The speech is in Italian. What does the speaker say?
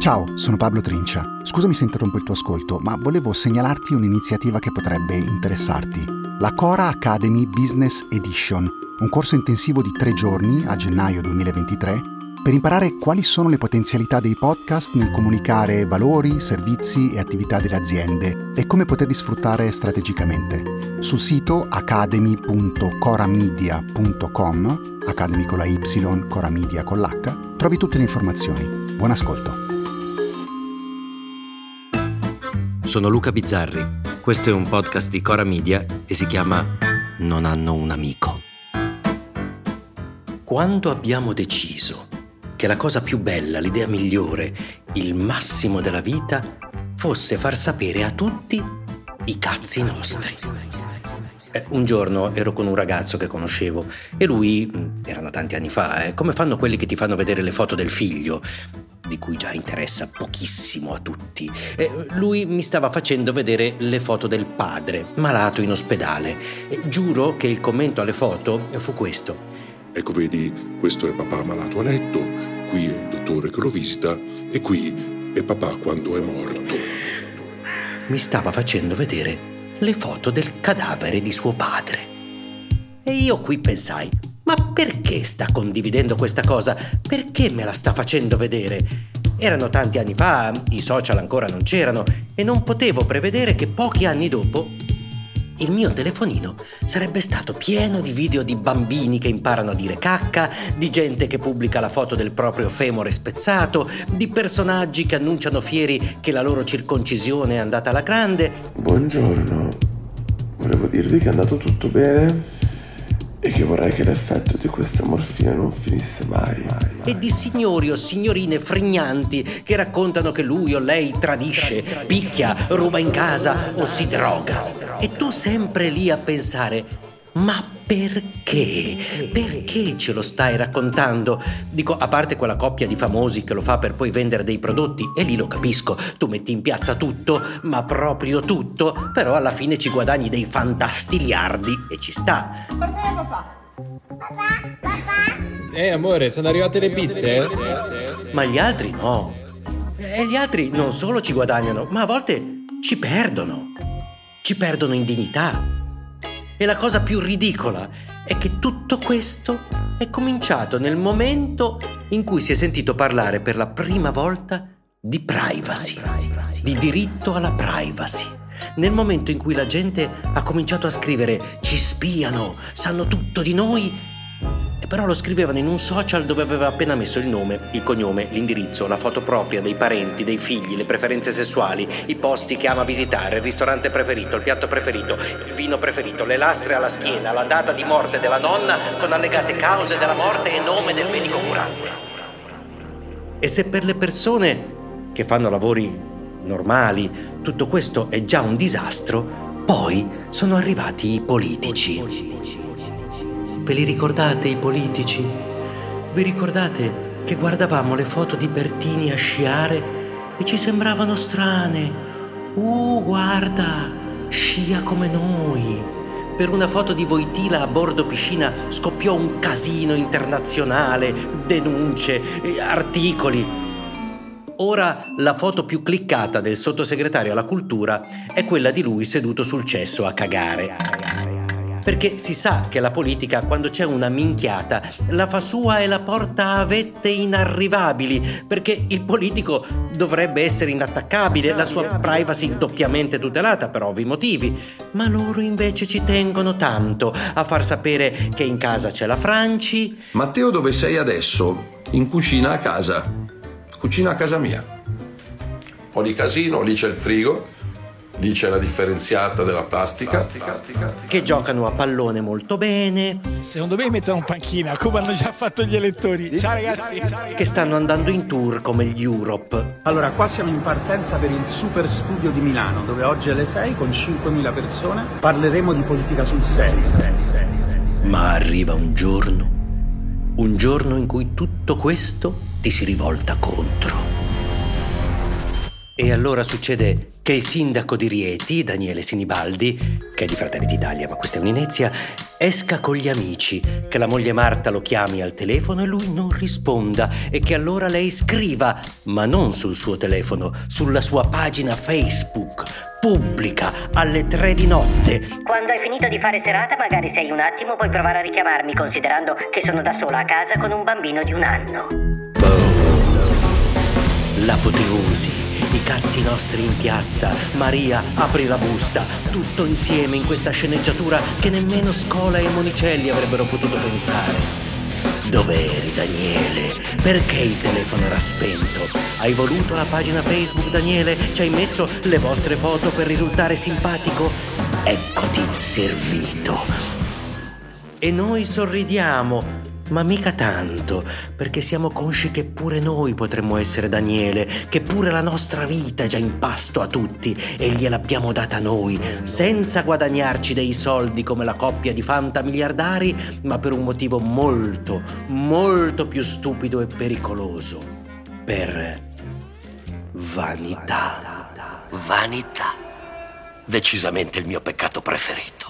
Ciao, sono Pablo Trincia. Scusami se interrompo il tuo ascolto, ma volevo segnalarti un'iniziativa che potrebbe interessarti. La Cora Academy Business Edition, un corso intensivo di tre giorni a gennaio 2023 per imparare quali sono le potenzialità dei podcast nel comunicare valori, servizi e attività delle aziende e come poterli sfruttare strategicamente. Sul sito academy.coramedia.com, academy con la Y, Coramedia con l'H, trovi tutte le informazioni. Buon ascolto. Sono Luca Bizzarri. Questo è un podcast di Cora Media e si chiama Non hanno un amico. Quando abbiamo deciso che la cosa più bella, l'idea migliore, il massimo della vita fosse far sapere a tutti i cazzi nostri. Eh, un giorno ero con un ragazzo che conoscevo e lui, mm, erano tanti anni fa, eh, come fanno quelli che ti fanno vedere le foto del figlio, di cui già interessa pochissimo a tutti. Eh, lui mi stava facendo vedere le foto del padre, malato in ospedale. E giuro che il commento alle foto fu questo. Ecco, vedi, questo è papà malato a letto, qui è il dottore che lo visita e qui è papà quando è morto. Mi stava facendo vedere le foto del cadavere di suo padre. E io qui pensai, ma perché sta condividendo questa cosa? Perché me la sta facendo vedere? Erano tanti anni fa, i social ancora non c'erano e non potevo prevedere che pochi anni dopo il mio telefonino sarebbe stato pieno di video di bambini che imparano a dire cacca, di gente che pubblica la foto del proprio femore spezzato, di personaggi che annunciano fieri che la loro circoncisione è andata alla grande. Buongiorno, volevo dirvi che è andato tutto bene e che vorrei che l'effetto di questa morfina non finisse mai. E di signori o signorine frignanti che raccontano che lui o lei tradisce, picchia, ruba in casa o si droga. E tu sempre lì a pensare, ma perché? Perché ce lo stai raccontando? Dico, a parte quella coppia di famosi che lo fa per poi vendere dei prodotti, e lì lo capisco, tu metti in piazza tutto, ma proprio tutto, però alla fine ci guadagni dei fantastiliardi e ci sta. Guarda papà. Papà, papà. Eh amore, sono arrivate le pizze? Ma gli altri no. E gli altri non solo ci guadagnano, ma a volte ci perdono. Ci perdono in dignità e la cosa più ridicola è che tutto questo è cominciato nel momento in cui si è sentito parlare per la prima volta di privacy, di diritto alla privacy. Nel momento in cui la gente ha cominciato a scrivere ci spiano, sanno tutto di noi però lo scrivevano in un social dove aveva appena messo il nome, il cognome, l'indirizzo, la foto propria dei parenti, dei figli, le preferenze sessuali, i posti che ama visitare, il ristorante preferito, il piatto preferito, il vino preferito, le lastre alla schiena, la data di morte della nonna con allegate cause della morte e nome del medico curante. E se per le persone che fanno lavori normali tutto questo è già un disastro, poi sono arrivati i politici. Ve li ricordate i politici? Vi ricordate che guardavamo le foto di Bertini a sciare e ci sembravano strane? Uh, guarda, scia come noi. Per una foto di Voitila a bordo piscina scoppiò un casino internazionale, denunce, articoli. Ora la foto più cliccata del sottosegretario alla cultura è quella di lui seduto sul cesso a cagare. Perché si sa che la politica, quando c'è una minchiata, la fa sua e la porta a vette inarrivabili, perché il politico dovrebbe essere inattaccabile, la sua privacy doppiamente tutelata per ovvi motivi, ma loro invece ci tengono tanto a far sapere che in casa c'è la Franci. Matteo, dove sei adesso? In cucina a casa. Cucina a casa mia. Un po' di casino, lì c'è il frigo lì c'è la differenziata della plastica. Che giocano a pallone molto bene. Secondo me mettono un panchina, come hanno già fatto gli elettori. Ciao ragazzi. Che stanno andando in tour come gli Europe. Allora, qua siamo in partenza per il Super Studio di Milano, dove oggi alle 6 con 5.000 persone parleremo di politica sul serio. Ma arriva un giorno, un giorno in cui tutto questo ti si rivolta contro. E allora succede che il sindaco di Rieti, Daniele Sinibaldi, che è di Fratelli d'Italia, ma questa è un'inezia, esca con gli amici, che la moglie Marta lo chiami al telefono e lui non risponda e che allora lei scriva, ma non sul suo telefono, sulla sua pagina Facebook, pubblica alle tre di notte. Quando hai finito di fare serata, magari sei un attimo, puoi provare a richiamarmi, considerando che sono da sola a casa con un bambino di un anno. L'apoteosi, i cazzi nostri in piazza, Maria apri la busta, tutto insieme in questa sceneggiatura che nemmeno Scola e Monicelli avrebbero potuto pensare. Dov'eri Daniele? Perché il telefono era spento? Hai voluto la pagina Facebook Daniele? Ci hai messo le vostre foto per risultare simpatico? Eccoti servito. E noi sorridiamo, ma mica tanto, perché siamo consci che pure noi potremmo essere Daniele, che pure la nostra vita è già in pasto a tutti e gliel'abbiamo data noi, senza guadagnarci dei soldi come la coppia di fantamiliardari, ma per un motivo molto, molto più stupido e pericoloso. Per vanità. Vanità. Decisamente il mio peccato preferito.